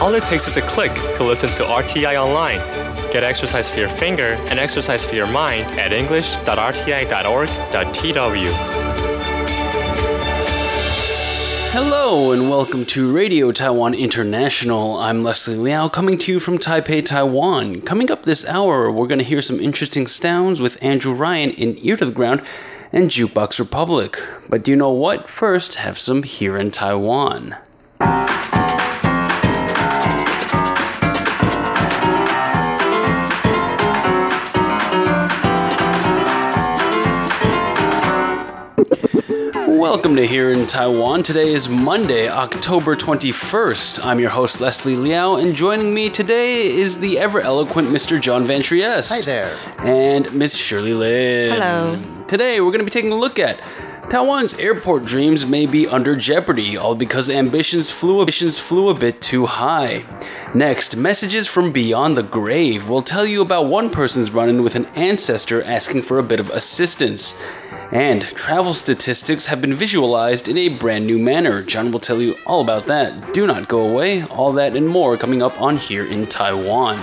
All it takes is a click to listen to RTI online. Get exercise for your finger and exercise for your mind at english.rti.org.tw. Hello and welcome to Radio Taiwan International. I'm Leslie Liao coming to you from Taipei, Taiwan. Coming up this hour, we're going to hear some interesting sounds with Andrew Ryan in Ear to the Ground and Jukebox Republic. But do you know what? First, have some here in Taiwan. Welcome to Here in Taiwan. Today is Monday, October 21st. I'm your host, Leslie Liao, and joining me today is the ever eloquent Mr. John Van Trieste. Hi there. And Miss Shirley Lin. Hello. Today, we're going to be taking a look at Taiwan's airport dreams may be under jeopardy, all because ambitions flew, ambitions flew a bit too high. Next, messages from beyond the grave will tell you about one person's run in with an ancestor asking for a bit of assistance. And travel statistics have been visualized in a brand new manner. John will tell you all about that. Do not go away. All that and more coming up on Here in Taiwan.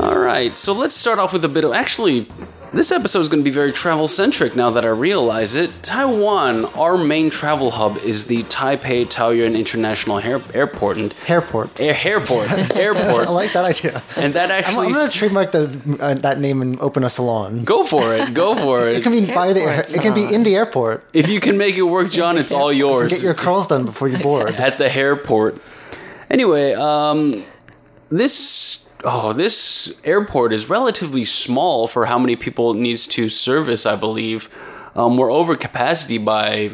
All right, so let's start off with a bit of. Actually, this episode is going to be very travel centric now that I realize it. Taiwan, our main travel hub, is the Taipei Taoyuan International Air- Airport and Airport. Air, airport, airport, I like that idea. and that I'm, actually I'm going to trademark the, uh, that name and open a salon. go for it, go for It it. can be by the air, it can be in the airport. If you can make it work, John, it's all yours. Get your curls done before you board. at the airport. Anyway, um, this oh this airport is relatively small for how many people it needs to service. I believe um, we're over capacity by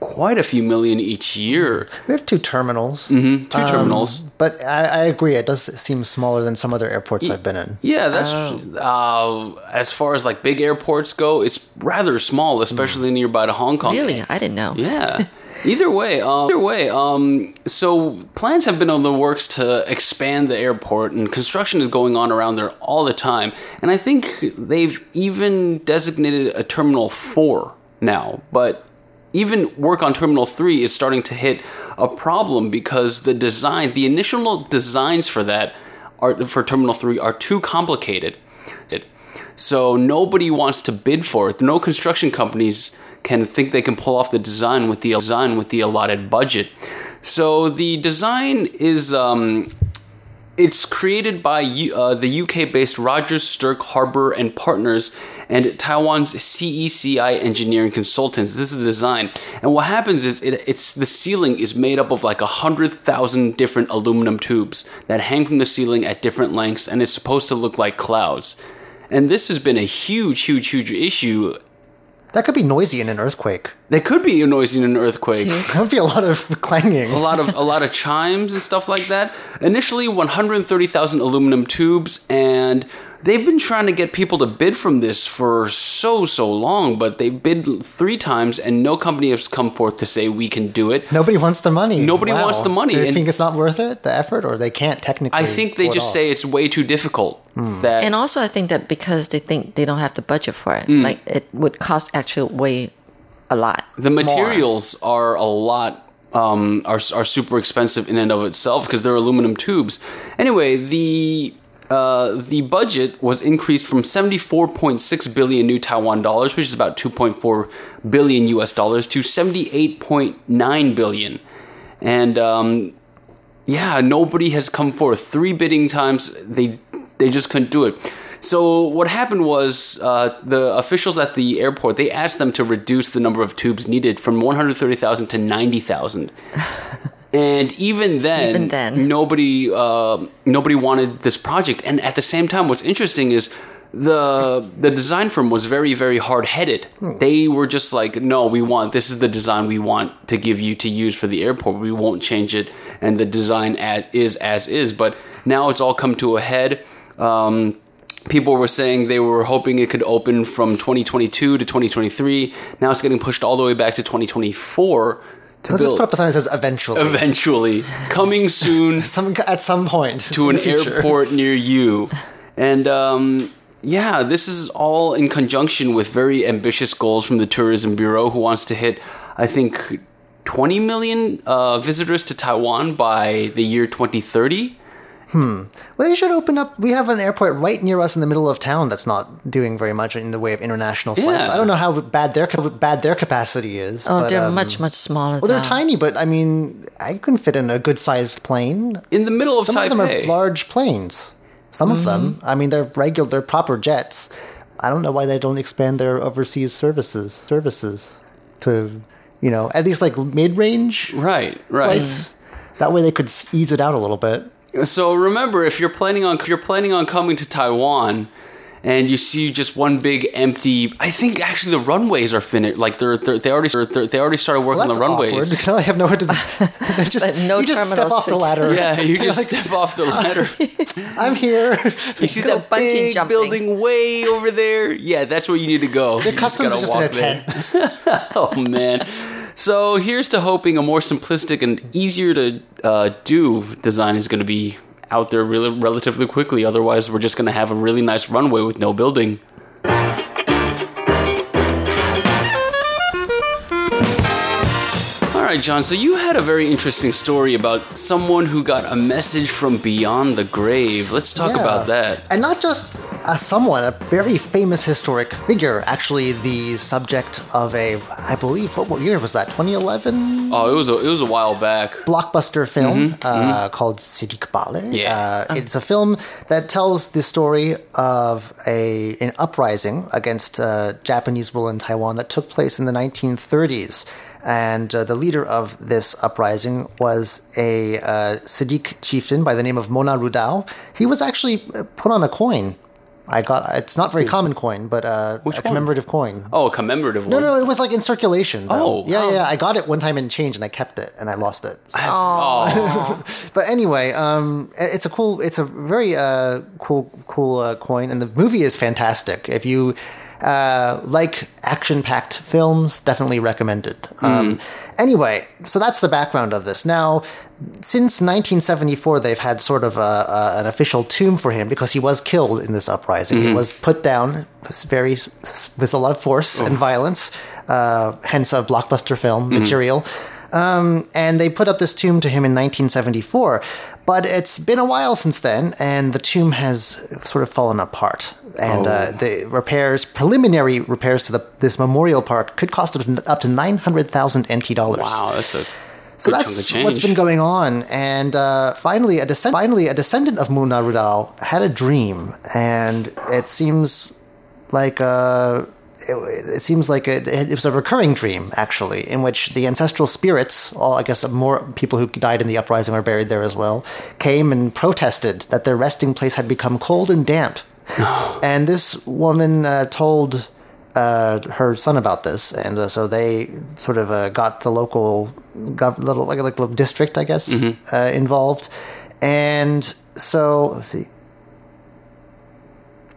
quite a few million each year. We have two terminals. Mm-hmm. Two Um, terminals. But I, I agree, it does seem smaller than some other airports I've been in. Yeah, that's uh, as far as like big airports go. It's rather small, especially nearby to Hong Kong. Really? I didn't know. Yeah. Either way, um, either way. Um, so plans have been on the works to expand the airport, and construction is going on around there all the time. And I think they've even designated a terminal four now, but. Even work on Terminal 3 is starting to hit a problem because the design, the initial designs for that are for Terminal 3 are too complicated. So nobody wants to bid for it. No construction companies can think they can pull off the design with the design with the allotted budget. So the design is um, it's created by uh, the UK-based Rogers Stirk Harbour and Partners and Taiwan's CECI Engineering Consultants. This is the design, and what happens is it, it's the ceiling is made up of like a hundred thousand different aluminum tubes that hang from the ceiling at different lengths, and it's supposed to look like clouds. And this has been a huge, huge, huge issue. That could be noisy in an earthquake. There could be a noise in an earthquake. That would be a lot of clanging. a lot of a lot of chimes and stuff like that. Initially, 130,000 aluminum tubes, and they've been trying to get people to bid from this for so so long, but they've bid three times, and no company has come forth to say we can do it. Nobody wants the money. Nobody wants the money, Do they and- think it's not worth it, the effort, or they can't technically? I think they pull it just say it's way too difficult. That And also, I think that because they think they don't have the budget for it, Mm. like it would cost actually way a lot. the materials are a lot um, are are super expensive in and of itself because they're aluminum tubes. Anyway, the uh, the budget was increased from 74.6 billion new Taiwan dollars, which is about 2.4 billion US dollars, to 78.9 billion, and um, yeah, nobody has come forth. Three bidding times, they they just couldn't do it. So what happened was uh, the officials at the airport they asked them to reduce the number of tubes needed from 130,000 to 90,000. And even then, Even then. nobody uh, nobody wanted this project. And at the same time, what's interesting is the the design firm was very very hard headed. They were just like, no, we want this is the design we want to give you to use for the airport. We won't change it, and the design as is as is. But now it's all come to a head. Um, people were saying they were hoping it could open from 2022 to 2023. Now it's getting pushed all the way back to 2024. To Let's just put up a sign that says eventually. eventually coming soon Some, at some point to an airport near you. And um, yeah, this is all in conjunction with very ambitious goals from the Tourism Bureau, who wants to hit, I think, 20 million uh, visitors to Taiwan by the year 2030. Hmm. Well, they should open up. We have an airport right near us in the middle of town that's not doing very much in the way of international flights. Yeah. I don't know how bad their ca- bad their capacity is. Oh, but, they're um, much much smaller. Well, they're now. tiny, but I mean, I can fit in a good sized plane. In the middle of Some Taipei. of them are large planes. Some of them. Mm-hmm. I mean, they're regular, they're proper jets. I don't know why they don't expand their overseas services services to, you know, at least like mid range Right, right. flights. Mm. That way they could ease it out a little bit. So remember, if you're planning on if you're planning on coming to Taiwan, and you see just one big empty, I think actually the runways are finished. Like they're, they're they already they're, they already started working Well, on the runways. awkward. I have nowhere to. they just, But no you just step off the ladder. Yeah, you just step off the ladder. I'm here. You see Go that big jumping. building way over there? Yeah, that's where you need to go. The customs is just in a tent. Oh man. So here's to hoping a more simplistic and easier to uh, do design is going to be out there really relatively quickly. Otherwise, we're just going to have a really nice runway with no building. Right, John. So you had a very interesting story about someone who got a message from beyond the grave. Let's talk Yeah. about that. And not just a someone, a very famous historic figure, actually the subject of a, I believe, what, what year was that? 2011 Oh, it was a, it was a while back. blockbuster film uh, called Seediq Bale. Mm-hmm, Yeah. Uh, it's a film that tells the story of a an uprising against uh, Japanese rule in Taiwan that took place in the 1930s. And uh, the leader of this uprising was a uh, Seediq chieftain by the name of Mona Rudao. He was actually uh, put on a coin. I got it's not very common coin, but uh, Which a one? commemorative coin. Oh, a commemorative No, one. no, it was like in circulation. though. Oh, yeah, wow. yeah. I got it one time in change, and I kept it, and I lost it. So- Oh, but anyway, um, it's a cool, it's a very uh, cool, cool uh, coin, and the movie is fantastic. If you uh, like action-packed films, definitely recommended. it. Um, anyway, so that's the background of this. Now, since 1974, they've had sort of a, a, an official tomb for him because he was killed in this uprising. He was put down very with a lot of force and violence, uh, hence a blockbuster film material. Um, and they put up this tomb to him in 1974. But it's been a while since then, and the tomb has sort of fallen apart. And uh, the repairs, preliminary repairs to the, this memorial park, could cost up to, up to 900,000 NT dollars. wow, that's a So that's what's been going on, and uh, finally, a descend- finally, a descendant of Mona Rudao had a dream, and it seems like uh, it, it seems like it, it was a recurring dream, actually, in which the ancestral spirits, all I guess more people who died in the uprising are buried there as well, came and protested that their resting place had become cold and damp, and this woman uh, told uh, her son about this, and uh, so they sort of uh, got the local gov- little like like little district, I guess, uh, involved, and so let's see.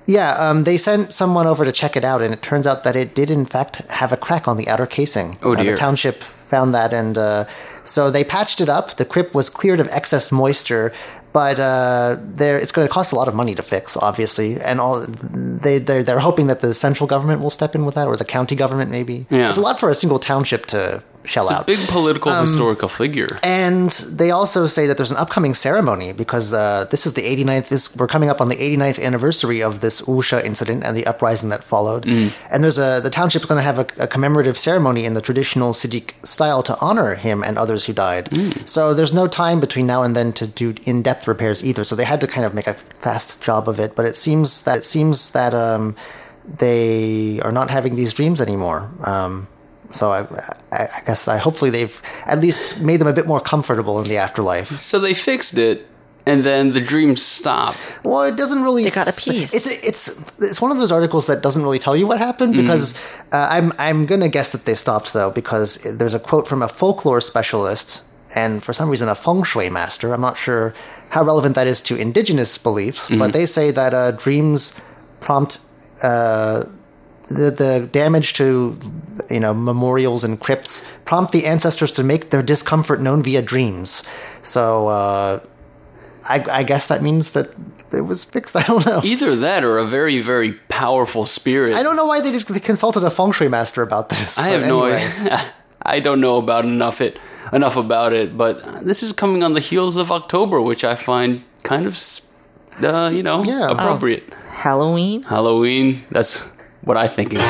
Yeah, um, they sent someone over to check it out, and it turns out that it did, in fact, have a crack on the outer casing. Oh, Uh, dear. the township found that, and uh, so they patched it up. The crypt was cleared of excess moisture, but uh, it's going to cost a lot of money to fix, obviously, and all they they're, they're hoping that the central government will step in with that, or the county government, maybe. Yeah. it's a lot for a single township to shell It's a out. big political Um, historical figure. And they also say that there's an upcoming ceremony because uh, this is the 89th. This, we're coming up on the 89th anniversary of this Usha incident and the uprising that followed. And there's a the township's going to have a, a commemorative ceremony in the traditional Seediq style to honor him and others who died. So there's no time between now and then to do in-depth repairs either. So they had to kind of make a fast job of it. But it seems that it seems that um, they are not having these dreams anymore. Um, so I, I, I guess I hopefully they've at least made them a bit more comfortable in the afterlife. So they fixed it, and then the dreams stopped. Well, it doesn't really. They got a piece. It's it's it's one of those articles that doesn't really tell you what happened because uh, I'm I'm gonna guess that they stopped though because there's a quote from a folklore specialist and for some reason a feng shui master. I'm not sure how relevant that is to indigenous beliefs, but they say that uh, dreams prompt. Uh, the the damage to you know memorials and crypts prompt the ancestors to make their discomfort known via dreams. So uh, I, I guess that means that it was fixed. I don't know. Either that or a very, very powerful spirit. I don't know why they just consulted a feng shui master about this. I but have no idea. I don't know about enough it enough about it, but this is coming on the heels of October, which I find kind of, uh, you know, Yeah. Appropriate. Halloween. Halloween. That's what I think. Of.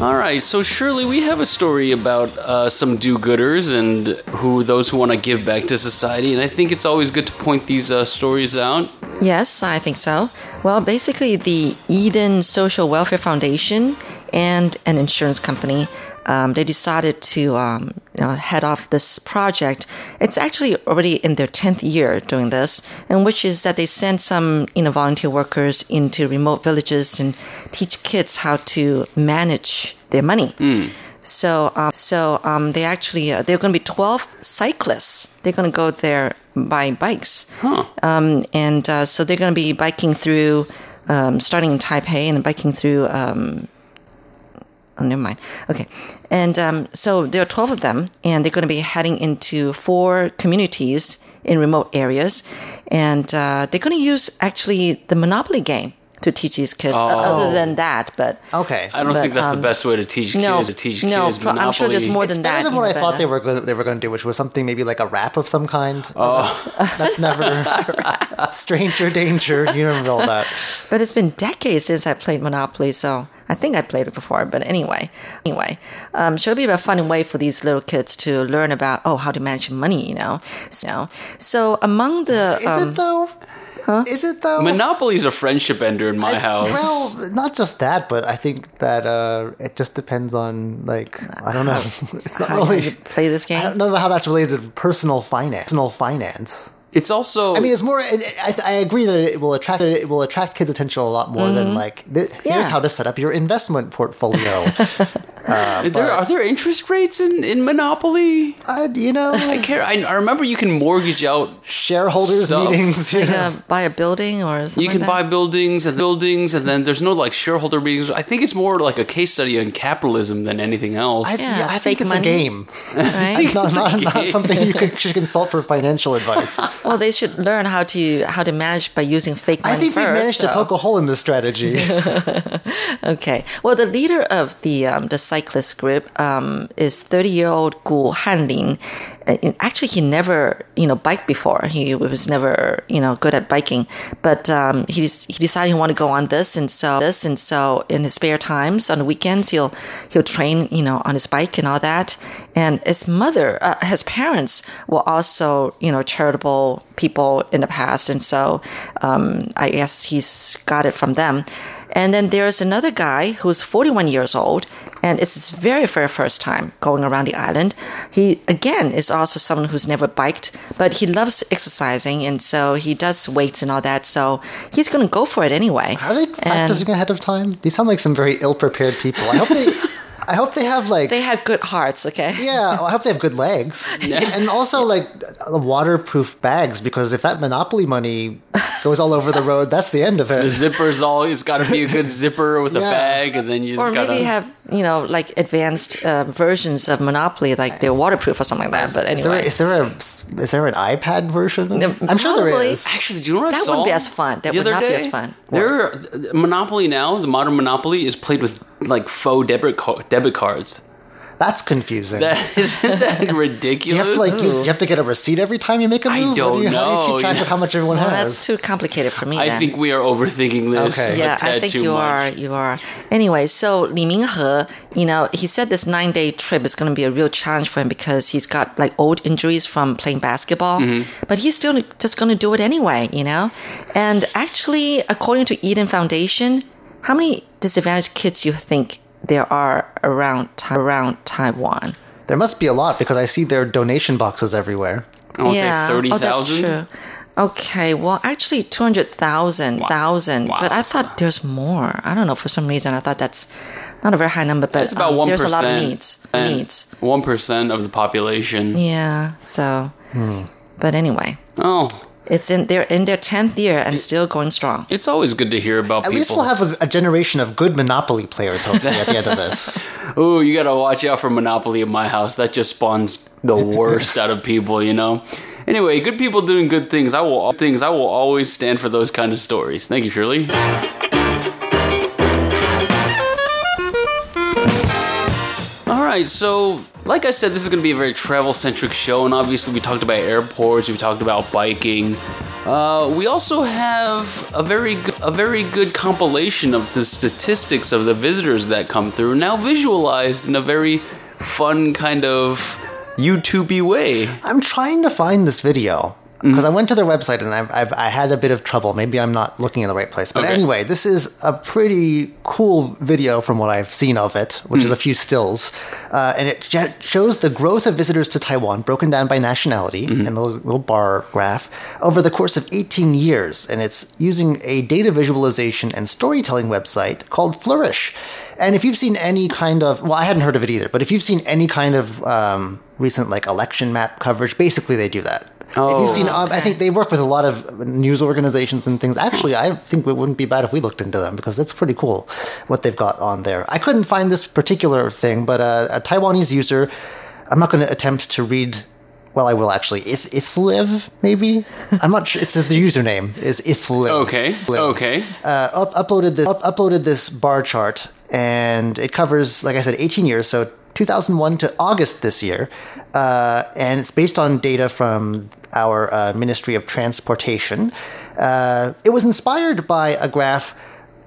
All right, so surely we have a story about uh, some do-gooders and who those who want to give back to society, and I think it's always good to point these uh, stories out. Yes, I think so. Well, basically, the Eden Social Welfare Foundation and an insurance company um, they decided to um, you know, head off this project. It's actually already in their tenth year doing this, and which is that they send some you know volunteer workers into remote villages and teach kids how to manage their money. So, um, so um, they actually uh, they're going to be twelve cyclists. They're going to go there by bikes, um, and uh, so they're going to be biking through, um, starting in Taipei and biking through. Oh, never mind. Okay, and um, so there are twelve of them, and they're going to be heading into four communities in remote areas, and uh, they're going to use actually the Monopoly game to teach these kids. uh, Other than that, but Okay. I don't But, think that's um, the best way to teach no, kids. To teach no, kids pro- I'm sure there's Monopoly. more it's than better that. than what I thought but, they uh, were go- they were going to do, which was something maybe like a rap of some kind. Oh, that's never stranger danger. You remember all that? But it's been decades since I played Monopoly, so I think I played it before. But anyway, anyway, um, so it'll be a fun way for these little kids to learn about oh how to manage money, you know. So, so among the Is um, it though? Huh? Is it though? Monopoly's a friendship ender in my I- house. Well, not just that, but I think that uh, it just depends on like I don't know. It's not how, how you really. play this game. I don't know how that's related to personal finance. Personal finance. It's also. I mean, it's more. I, I agree that it will attract it will attract kids' attention a lot more than like th- here's Mm-hmm. Yeah. how to set up your investment portfolio. there, but- are there interest rates in, in Monopoly? uh, you know, I care. I, I remember you can mortgage out. shareholders Stuff. meetings. You Like, uh, buy a building or something. You can like buy buildings and buildings, and then there's no like shareholder meetings. I think it's more like a case study on capitalism than anything else. I, Yeah, yeah, I think it's money. a game, right? not, not, not something you could, should consult for financial advice. well, they should learn how to how to manage by using fake money I think we first. managed to poke a hole in this strategy. Okay. Well, the leader of the um, the cyclist group um, is 30 year old Gu Hanlin. Uh, Actually, he never you know biked before. He was never you know good at biking, but um, he's he decided he wanted to go on this, and so this, and so in his spare times on the weekends he'll he'll train you know on his bike and all that. And his mother, uh, his parents were also you know charitable people in the past, and so um, I guess he's got it from them. And then there's another guy who's 41 years old, and it's his very, very first time going around the island. He, again, is also someone who's never biked, but he loves exercising, and so he does weights and all that, so he's going to go for it anyway. Are they And practicing ahead of time? These sound like some very ill-prepared people. I hope they. I hope they have like. they have good hearts, okay? yeah, I hope they have good legs, and also like waterproof bags because if that monopoly money goes all over the road, that's the end of it. the zipper's all. It's got to be a good zipper with a bag, and then you Or just got maybe to. have, you know, like advanced uh, versions of Monopoly, like they're waterproof or something like that. But Is there, anyway, is there a is there an iPad version? I'm sure there is. Actually, do you know what I That saw wouldn't be as fun. That the would other not be as fun. There, Monopoly now, the modern Monopoly is played with like faux debit debit cards. That's confusing. That isn't that do you ridiculous? have to like use, you have to get a receipt every time you make a move? I don't What do you, How do you keep track you of how much everyone well, has? that's too complicated for me. I then. think we are overthinking this. Okay. a Yeah, I tad think too you much. are. You are. Anyway, so Li Minghe, you know, he said this nine day trip is going to be a real challenge for him because he's got like old injuries from playing basketball, Mm-hmm. but he's still just going to do it anyway, you know? And actually, according to Eden Foundation, how many disadvantaged kids do you think there are around, Ta- around Taiwan? There must be a lot because I see their donation boxes everywhere. I want to yeah. say thirty oh, that's true. Okay, well, actually, 200,000, Wow. thousand, Wow. but I thought there's more. I don't know, for some reason, I thought that's not a very high number, but about um, one there's a lot of needs. Needs. One percent of the population. Yeah, so, Hmm. but anyway, Oh, It's in they're in their tenth year and still going strong. It's always good to hear about At people. least we'll have a, a generation of good Monopoly players, hopefully, at the end of this. Ooh, you gotta watch out for Monopoly in my house. That just spawns the worst out of people, you know. Anyway, good people doing good things. I will things. I will always stand for those kind of stories. Thank you, Shirley. All right, so like I said, this is going to be a very travel centric show, and obviously we talked about airports, we talked about biking. Uh, we also have a very good, a very good compilation of the statistics of the visitors that come through, now visualized in a very fun kind of YouTubey way. I'm trying to find this video Mm-hmm. because I went to their website and I've, I've I had a bit of trouble. Maybe I'm not looking in the right place. But Okay. anyway, this is a pretty cool video from what I've seen of it, which Mm. is a few stills, uh, and it j- shows the growth of visitors to Taiwan broken down by nationality Mm-hmm. in a little, little bar graph over the course of 18 years, and it's using a data visualization and storytelling website called Flourish. And if you've seen any kind of, well, I hadn't heard of it either, but if you've seen any kind of um, recent like election map coverage, basically they do that. If Oh. you've seen, um, I think they work with a lot of news organizations and things. Actually, I think it wouldn't be bad if we looked into them because that's pretty cool what they've got on there. I couldn't find this particular thing, but uh, a Taiwanese user, I'm not going to attempt to read. Well, I will actually. Ith- Ithliv, maybe. I'm not sure. It's the username is Ithliv. Okay, Liv. okay. Uh, up- uploaded this up- uploaded this bar chart, and it covers, like I said, 18 years. So 2001 to August this year, uh, and it's based on data from our uh, Ministry of Transportation. Uh, it was inspired by a graph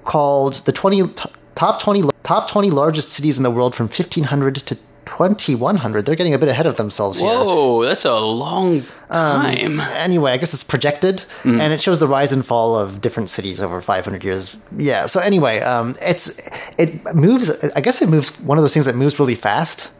called the 20 t- top 20 top 20 largest cities in the world from 1500 to 2100. They're getting a bit ahead of themselves here. Whoa, that's a long time. Anyway, I guess it's projected, and it shows the rise and fall of different cities over 500 years. Yeah. So anyway, um, it's it moves. I guess it moves. One of those things that moves really fast.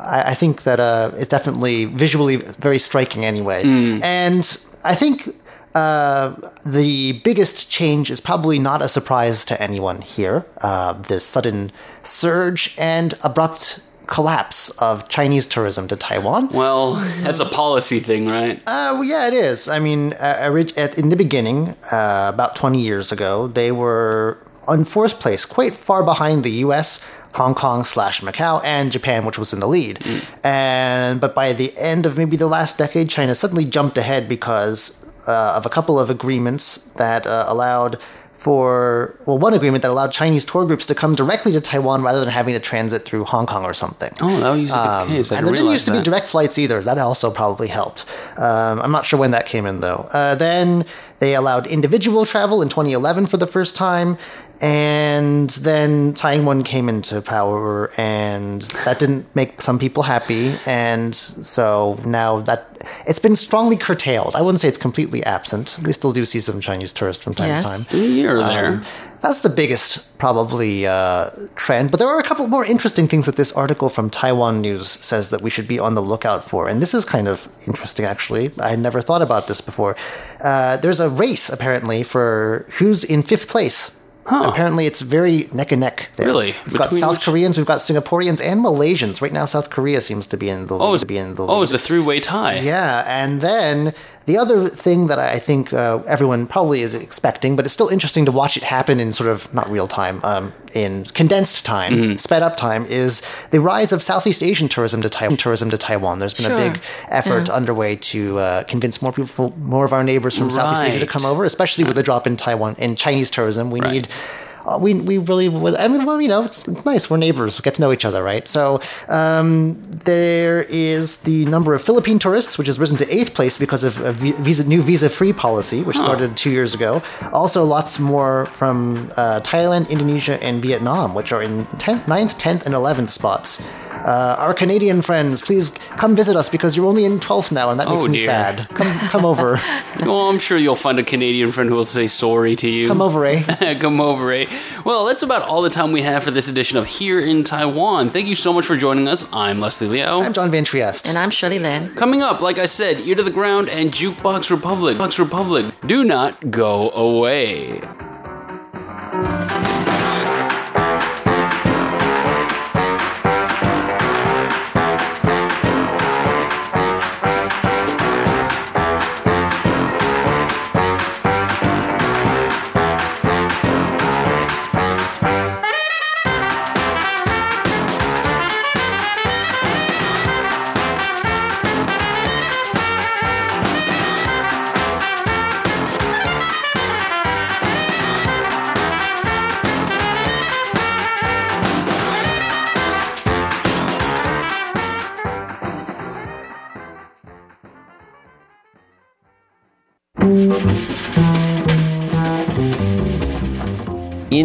I, I think that uh, it's definitely visually very striking. Anyway, and I think. Uh, the biggest change is probably not a surprise to anyone here. Uh, the sudden surge and abrupt collapse of Chinese tourism to Taiwan. well, that's a policy thing, right? Uh, well, yeah, it is. I mean, uh, at, in the beginning, uh, about 20 years ago, they were on fourth place, quite far behind the U.S., Hong Kong slash Macau, and Japan, which was in the lead. And but by the end of maybe the last decade, China suddenly jumped ahead because uh, of a couple of agreements that uh, allowed for well, one agreement that allowed Chinese tour groups to come directly to Taiwan rather than having to transit through Hong Kong or something. Oh, that used to be the case. I and there didn't used to be direct flights either. That also probably helped. Um, I'm not sure when that came in though. Uh, then they allowed individual travel in 2011 for the first time, and then Taiwan came into power, and that didn't make some people happy, and so now that it's been strongly curtailed. I wouldn't say it's completely absent. We still do see some Chinese tourists from time Yes. to time. Here or there. Um, that's the biggest, probably, uh, trend. But there are a couple more interesting things that this article from Taiwan News says that we should be on the lookout for. And this is kind of interesting, actually. I had never thought about this before. Uh, there's a race, apparently, for who's in fifth place. Apparently, it's very neck and neck. There. Really? We've got South which- Koreans, we've got Singaporeans, and Malaysians. Right now, South Korea seems to be in the oh, lead. it's, be in the oh, it's a three-way tie. Yeah, and then the other thing that I think uh, everyone probably is expecting, but it's still interesting to watch it happen in sort of not real time, um, in condensed time, Mm-hmm. sped up time, is the rise of Southeast Asian tourism to Taiwan. Tourism to Taiwan. There's been Sure. a big effort underway to uh, convince more people, more of our neighbors from Southeast Asia to come over, especially with the drop in Taiwan in Chinese tourism. We Right. need. Uh, we we really would. I mean, well, you know, it's, it's nice. We're neighbors. We get to know each other, right? So um, there is the number of Philippine tourists, which has risen to eighth place because of a visa, new visa-free policy, which started two years ago. Also, lots more from uh, Thailand, Indonesia, and Vietnam, which are in 10th, 9th, 10th, and 11th spots. Uh, our Canadian friends, please come visit us because you're only in 12th now, and that makes Oh, me dear. sad. Come, come over. Well, I'm sure you'll find a Canadian friend who will say sorry to you. come over, eh? Come over, eh? Well, that's about all the time we have for this edition of Here in Taiwan. Thank you so much for joining us. I'm Leslie Liao. I'm John Van Trieste. And I'm Shirley Lin. Coming up, like I said, Ear to the Ground and Jukebox Republic. Jukebox Republic. Do not go away.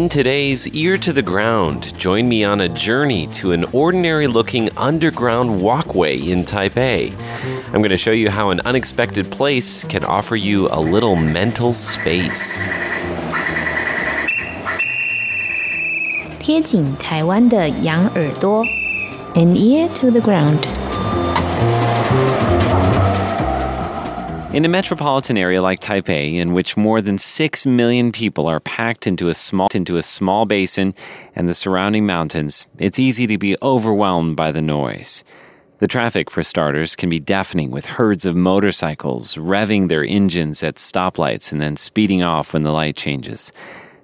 In today's Ear to the Ground, join me on a journey to an ordinary looking underground walkway in Taipei. I'm going to show you how an unexpected place can offer you a little mental space. 贴紧台湾的羊耳朵，an ear to the ground。 In a metropolitan area like Taipei, in which more than 6 million people are packed into a small into a small basin and the surrounding mountains, it's easy to be overwhelmed by the noise. The traffic, for starters, can be deafening with herds of motorcycles revving their engines at stoplights and then speeding off when the light changes.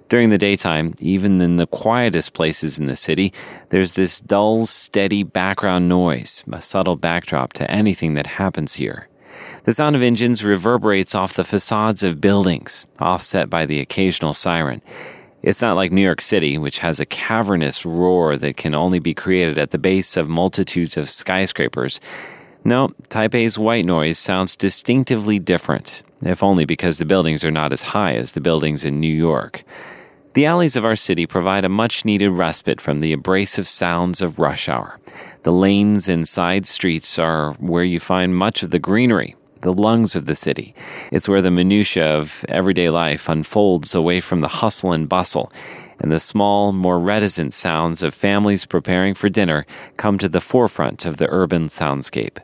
During the daytime, even in the quietest places in the city, there's this dull, steady background noise, a subtle backdrop to anything that happens here. The sound of engines reverberates off the facades of buildings, offset by the occasional siren. It's not like New York City, which has a cavernous roar that can only be created at the base of multitudes of skyscrapers. No, Taipei's white noise sounds distinctively different, if only because the buildings are not as high as the buildings in New York. The alleys of our city provide a much needed respite from the abrasive sounds of rush hour. The lanes and side streets are where you find much of the greenery, the lungs of the city. It's where the minutiae of everyday life unfolds away from the hustle and bustle, and the small, more reticent sounds of families preparing for dinner come to the forefront of the urban soundscape.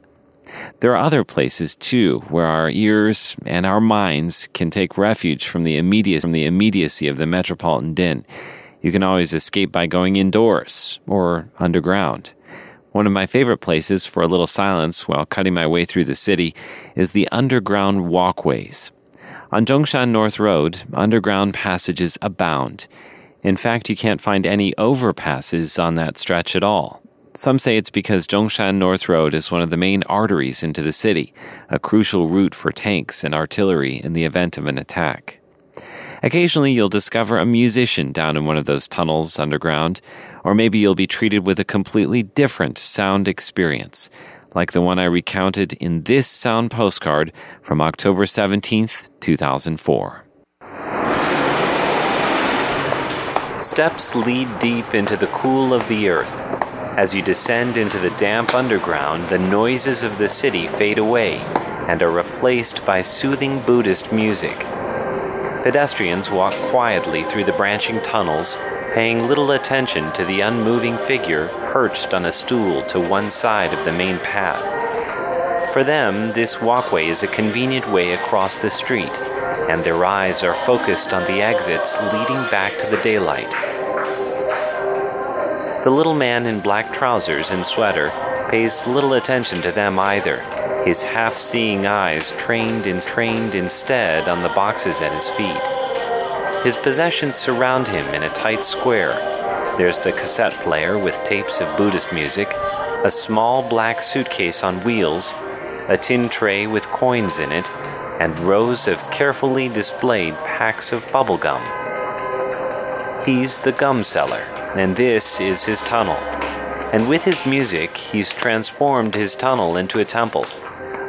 There are other places too where our ears and our minds can take refuge from the immediate from the immediacy of the metropolitan din. You can always escape by going indoors or underground. One of my favorite places for a little silence while cutting my way through the city is the underground walkways. On Zhongshan North Road, underground passages abound. In fact, you can't find any overpasses on that stretch at all. Some say it's because Zhongshan North Road is one of the main arteries into the city, a crucial route for tanks and artillery in the event of an attack. Occasionally, you'll discover a musician down in one of those tunnels underground, or maybe you'll be treated with a completely different sound experience, like the one I recounted in this sound postcard from October 17th, 2004. Steps lead deep into the cool of the earth. As you descend into the damp underground, the noises of the city fade away and are replaced by soothing Buddhist music. Pedestrians walk quietly through the branching tunnels, paying little attention to the unmoving figure perched on a stool to one side of the main path. For them, this walkway is a convenient way across the street, and their eyes are focused on the exits leading back to the daylight. The little man in black trousers and sweater pays little attention to them either his half seeing eyes trained, and trained instead on the boxes at his feet. His possessions surround him in a tight square. There's the cassette player with tapes of Buddhist music, a small black suitcase on wheels, a tin tray with coins in it, and rows of carefully displayed packs of bubblegum. He's the gum seller, and this is his tunnel. And with his music, he's transformed his tunnel into a temple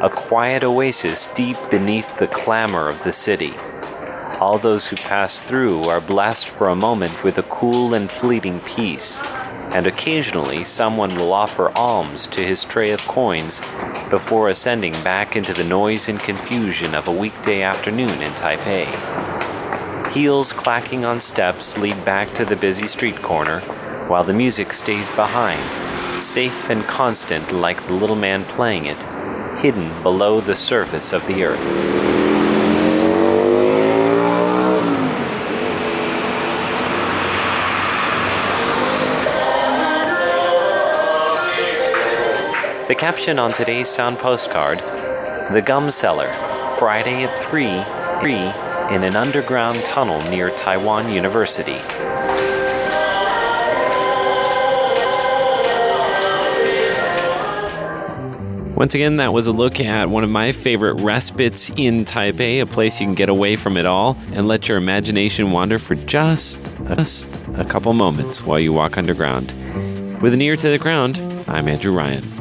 a quiet oasis deep beneath the clamor of the city. All those who pass through are blessed for a moment with a cool and fleeting peace, and occasionally someone will offer alms to his tray of coins before ascending back into the noise and confusion of a weekday afternoon in Taipei. Heels clacking on steps lead back to the busy street corner, while the music stays behind, safe and constant like the little man playing it hidden below the surface of the earth. The caption on today's sound postcard The Gum Seller, Friday at 3 3 in an underground tunnel near Taiwan University. Once again, that was a look at one of my favorite respites in Taipei, a place you can get away from it all and let your imagination wander for just, just a couple moments while you walk underground. With an ear to the ground, I'm Andrew Ryan.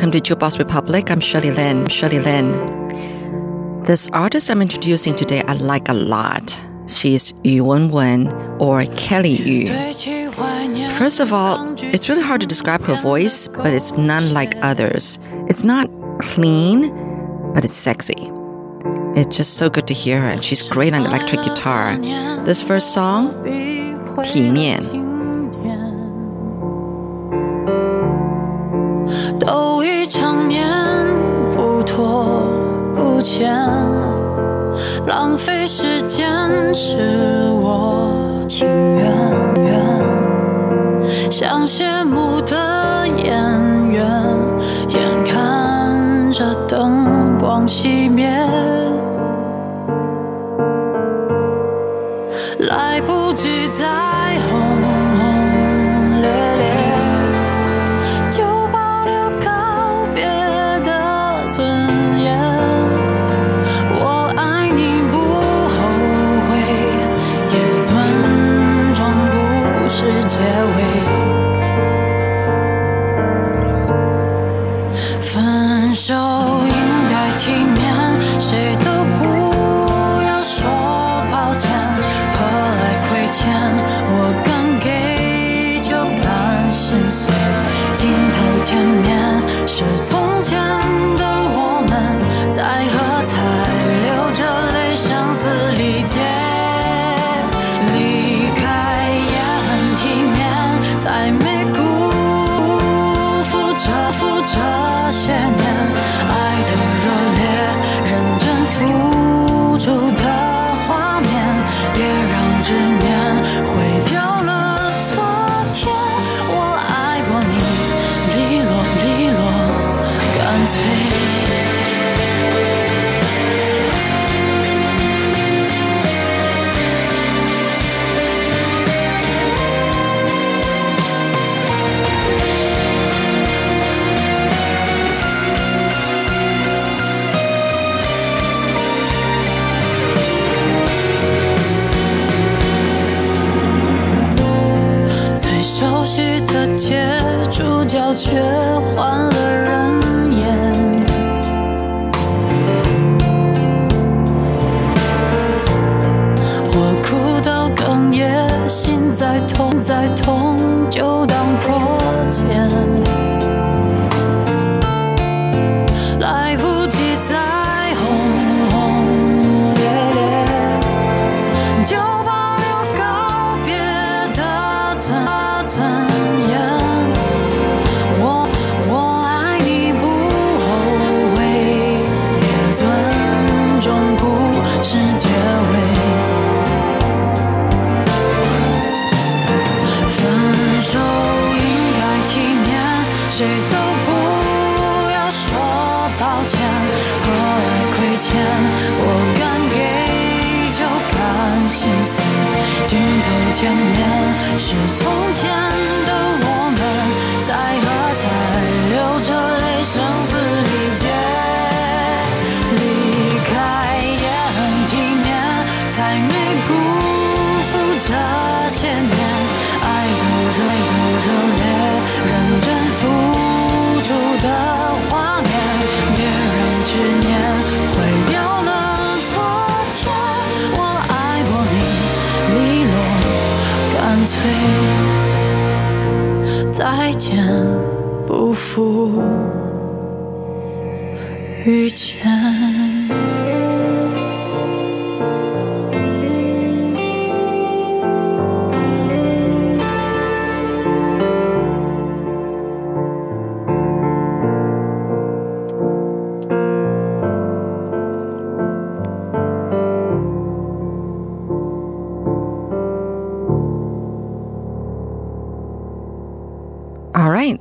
Welcome to Jukebox Republic. I'm Shirley Lin. Shirley Lin. This artist I'm introducing today I like a lot. She's Yu Wen Wen or Kelly Yu. First of all, it's really hard to describe her voice, but it's none like others. It's not clean, but it's sexy. It's just so good to hear her, and she's great on electric guitar. This first song, 体面. should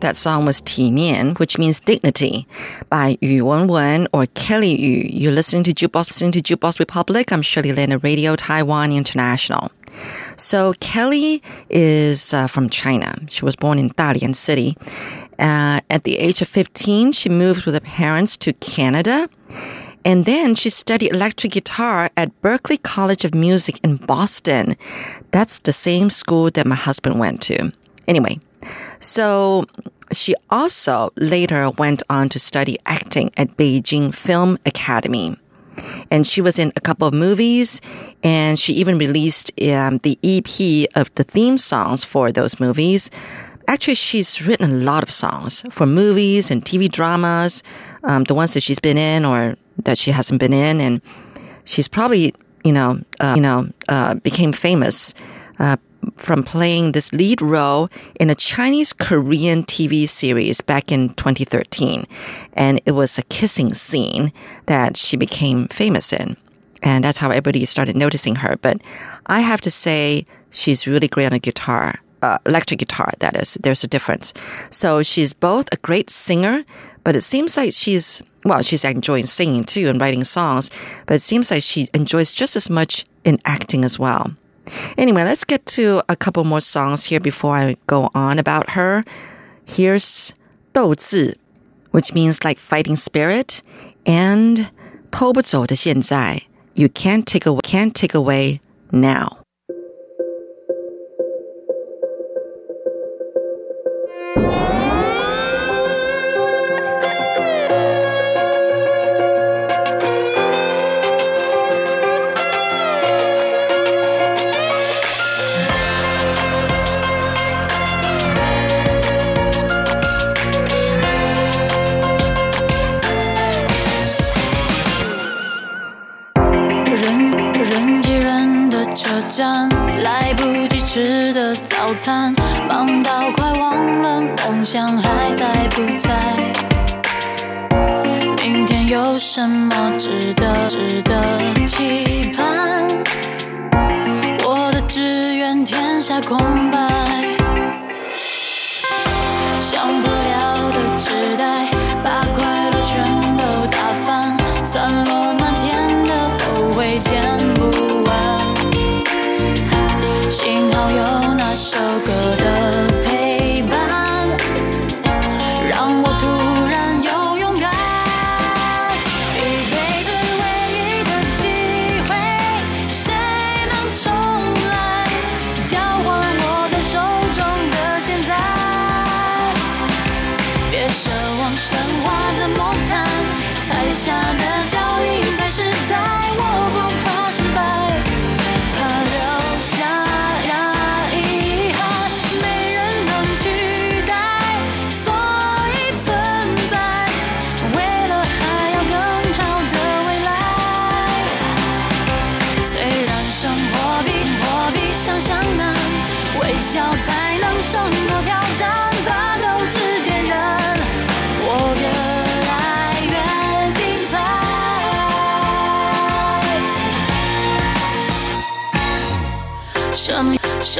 That song was 体面, which means dignity, by Yu Wenwen or Kelly Yu. You're listening to Jukebox, listening to Jukebox Republic. I'm Shirley Lin of Radio Taiwan International. So Kelly is uh, from China. She was born in Dalian City. Uh, at the age of 15, she moved with her parents to Canada. And then she studied electric guitar at Berklee College of Music in Boston. That's the same school that my husband went to. Anyway, so she also later went on to study acting at Beijing Film Academy. And she was in a couple of movies, and she even released um, the EP of the theme songs for those movies. Actually, she's written a lot of songs for movies and TV dramas, um, the ones that she's been in or that she hasn't been in. And she's probably, you know, uh, you know, uh, became famous uh, from playing this lead role in a Chinese Korean TV series back in 2013. And it was a kissing scene that she became famous in. And that's how everybody started noticing her. But I have to say, she's really great on a guitar. Uh, electric guitar, that is. There's a difference. So she's both a great singer, but it seems like she's, well, she's enjoying singing too and writing songs, but it seems like she enjoys just as much in acting as well. Anyway, let's get to a couple more songs here before I go on about her. Here's 斗志, which means like fighting spirit, and 偷不走的现在, you can't take away, can't take away now.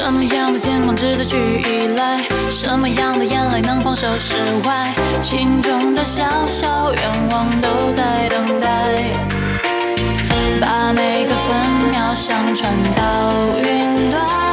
什么样的肩膀值得去依赖？什么样的眼泪能放手释怀？心中的小小愿望都在等待，把每个分秒想传到云端。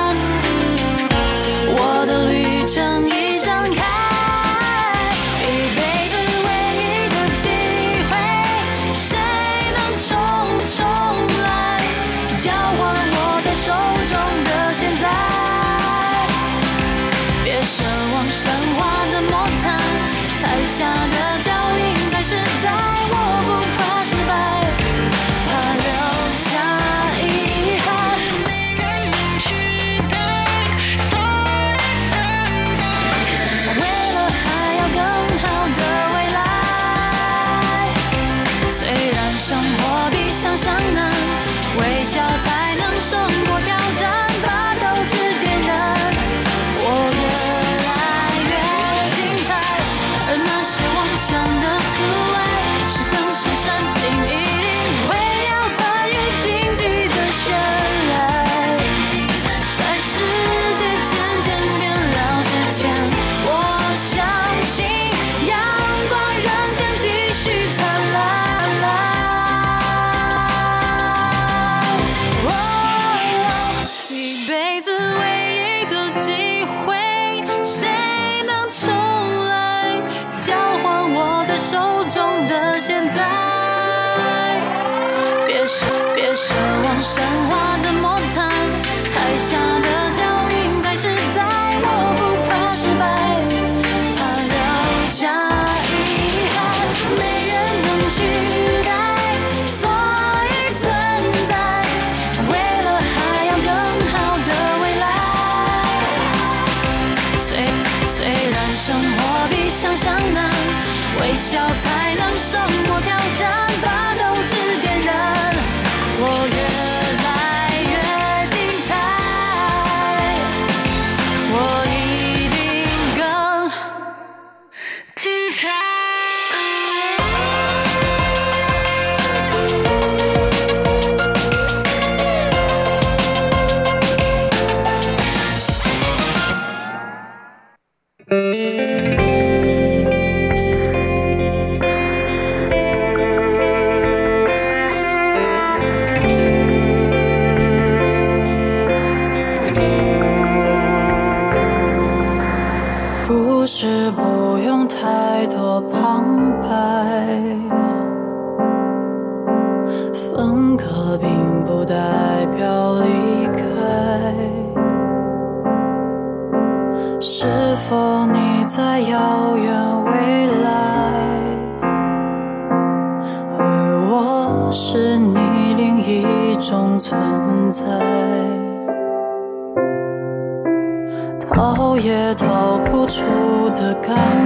在，逃也逃不出的感。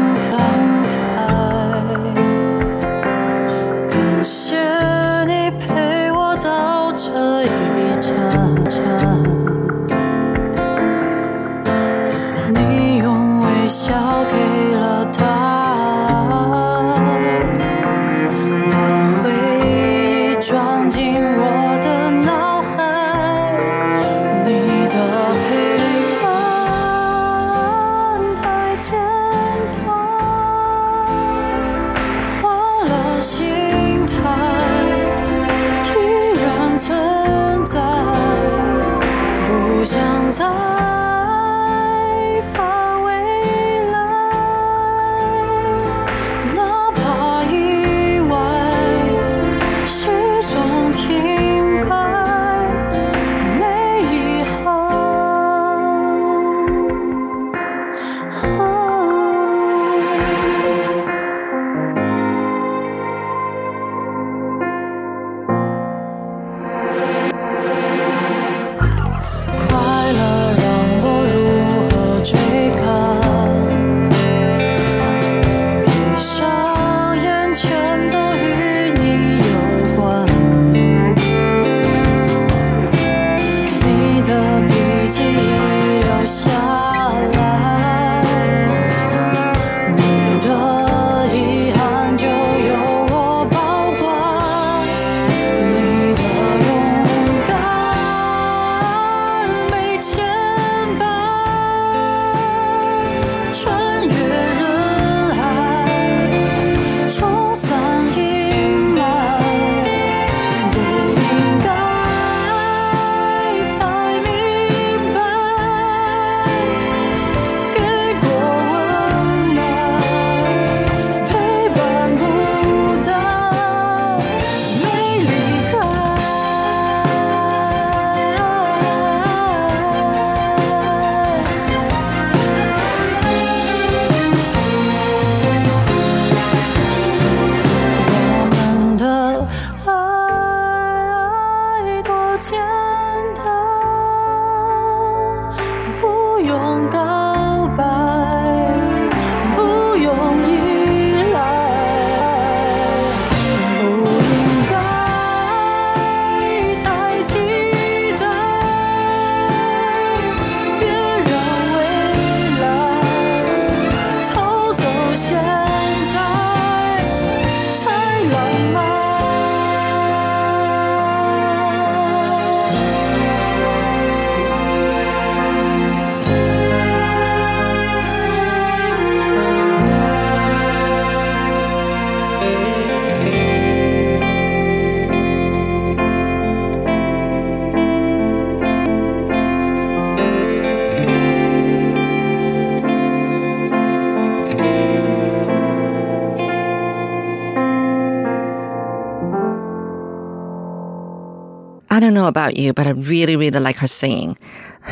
You, but I really, really like her singing.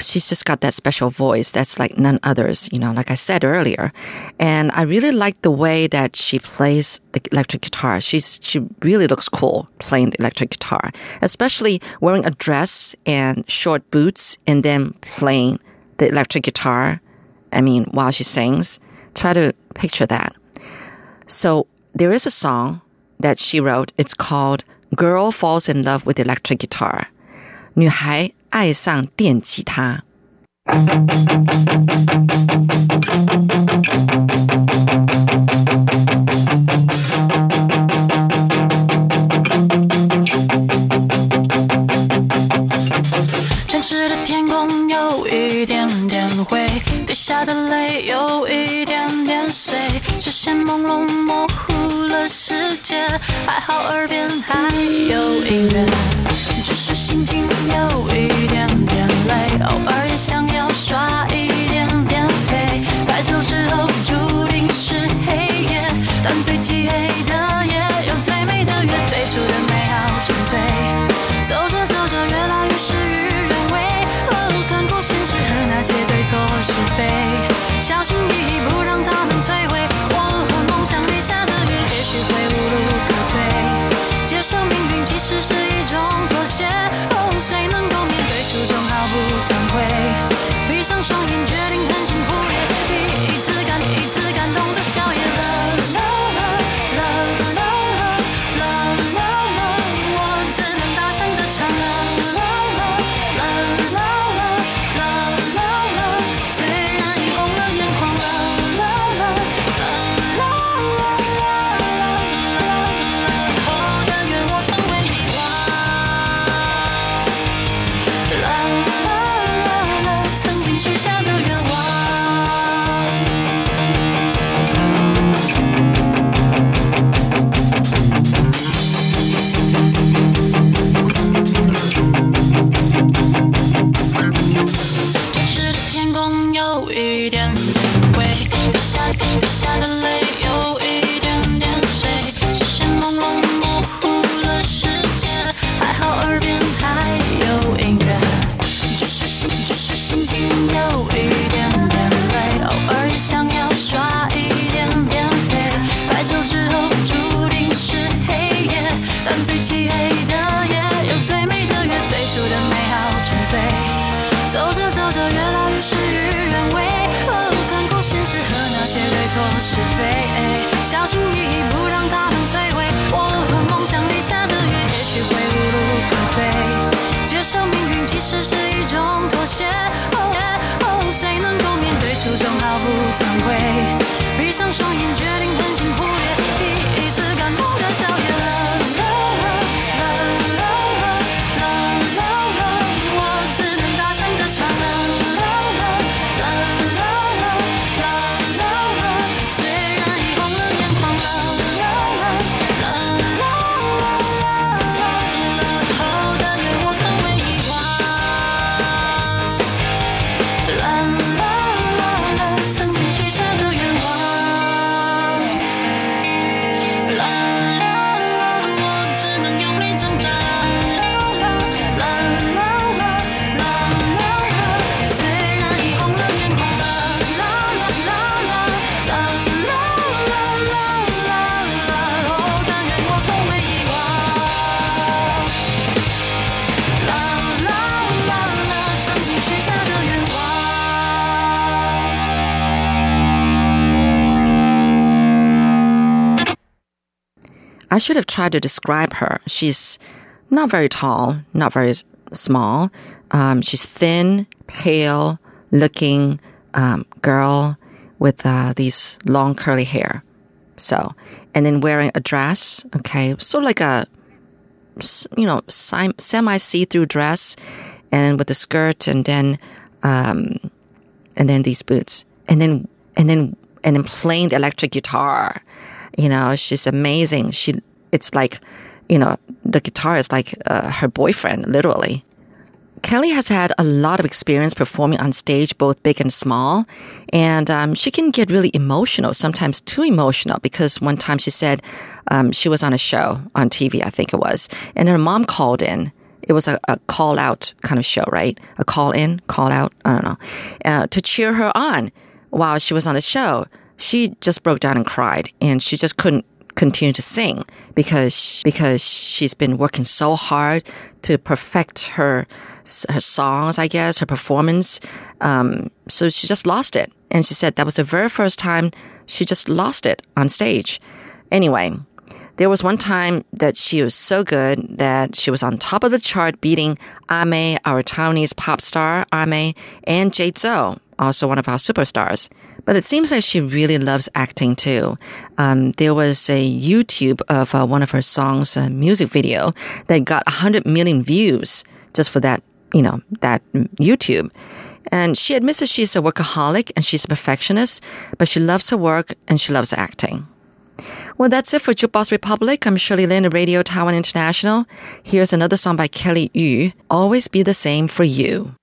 She's just got that special voice that's like none others, you know, like I said earlier. And I really like the way that she plays the electric guitar. She's, she really looks cool playing the electric guitar, especially wearing a dress and short boots and then playing the electric guitar. I mean, while she sings, try to picture that. So there is a song that she wrote. It's called Girl Falls in Love with Electric Guitar. 女孩爱上电吉他。城市的天空有一点点灰，滴下的泪有一点点碎，视线朦胧模糊了世界，还好耳边还有音乐，心情有一点点累，偶尔也想要耍一点点飞，白昼之后注定是黑夜，但最漆黑的夜有最美的月，最初的 I should have tried to describe her. She's not very tall, not very small. Um, she's thin, pale looking um, girl with uh, these long curly hair. So, and then wearing a dress, okay, sort of like a, you know, semi see through dress and with a skirt and then, um, and then these boots and then, and then, and then playing the electric guitar. You know, she's amazing. She, it's like, you know, the guitar is like uh, her boyfriend, literally. Kelly has had a lot of experience performing on stage, both big and small, and um, she can get really emotional, sometimes too emotional. Because one time she said um, she was on a show on TV, I think it was, and her mom called in. It was a, a call out kind of show, right? A call in, call out, I don't know, uh, to cheer her on while she was on the show. She just broke down and cried, and she just couldn't continue to sing because because she's been working so hard to perfect her her songs, I guess, her performance. Um, so she just lost it, and she said that was the very first time she just lost it on stage. Anyway, there was one time that she was so good that she was on top of the chart, beating A-mei, our Taiwanese pop star A-mei, and Jay Chou, also one of our superstars. But it seems like she really loves acting too. Um, there was a YouTube of uh, one of her songs, a music video, that got 100 million views just for that, you know, that YouTube. And she admits that she's a workaholic and she's a perfectionist, but she loves her work and she loves acting. Well, that's it for Jukebox Republic. I'm Shirley Lin Radio Taiwan International. Here's another song by Kelly Yu, Always Be the Same for You.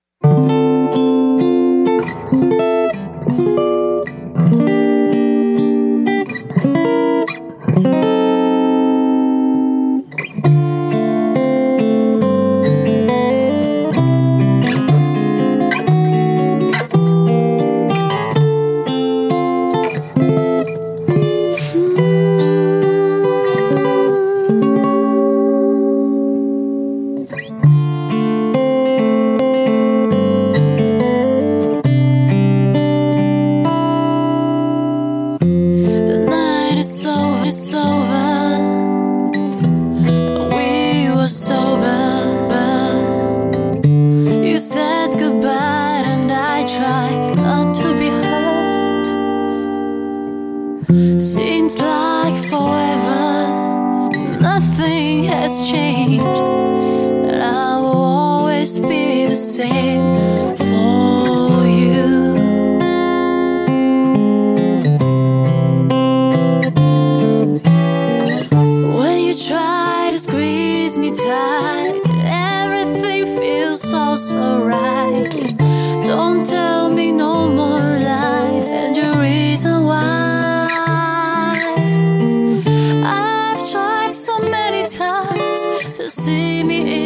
Squeeze me tight, everything feels so, so right. Don't tell me no more lies and the reason why. I've tried so many times to see me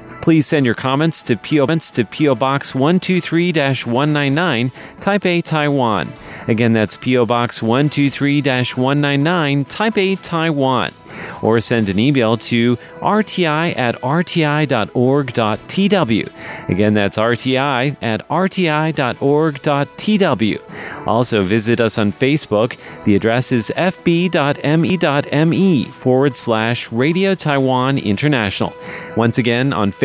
Please send your comments to PO, to PO Box 123 199, Taipei, Taiwan. Again, that's PO Box 123 199, Taipei, Taiwan. Or send an email to rti at rti.org.tw. Again, that's rti at rti.org.tw. Also, visit us on Facebook. The address is fb.me.me forward slash Radio Taiwan International. Once again, on